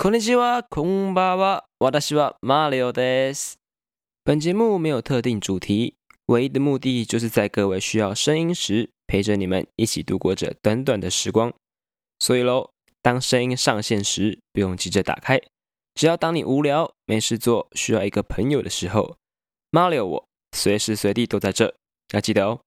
こんにちは、こんばんは。私は马里奥です。本节目没有特定主题，唯一的目的就是在各位需要声音时，陪着你们一起度过这短短的时光。所以喽，当声音上线时，不用急着打开，只要当你无聊、没事做、需要一个朋友的时候，马里奥我随时随地都在这。要记得哦。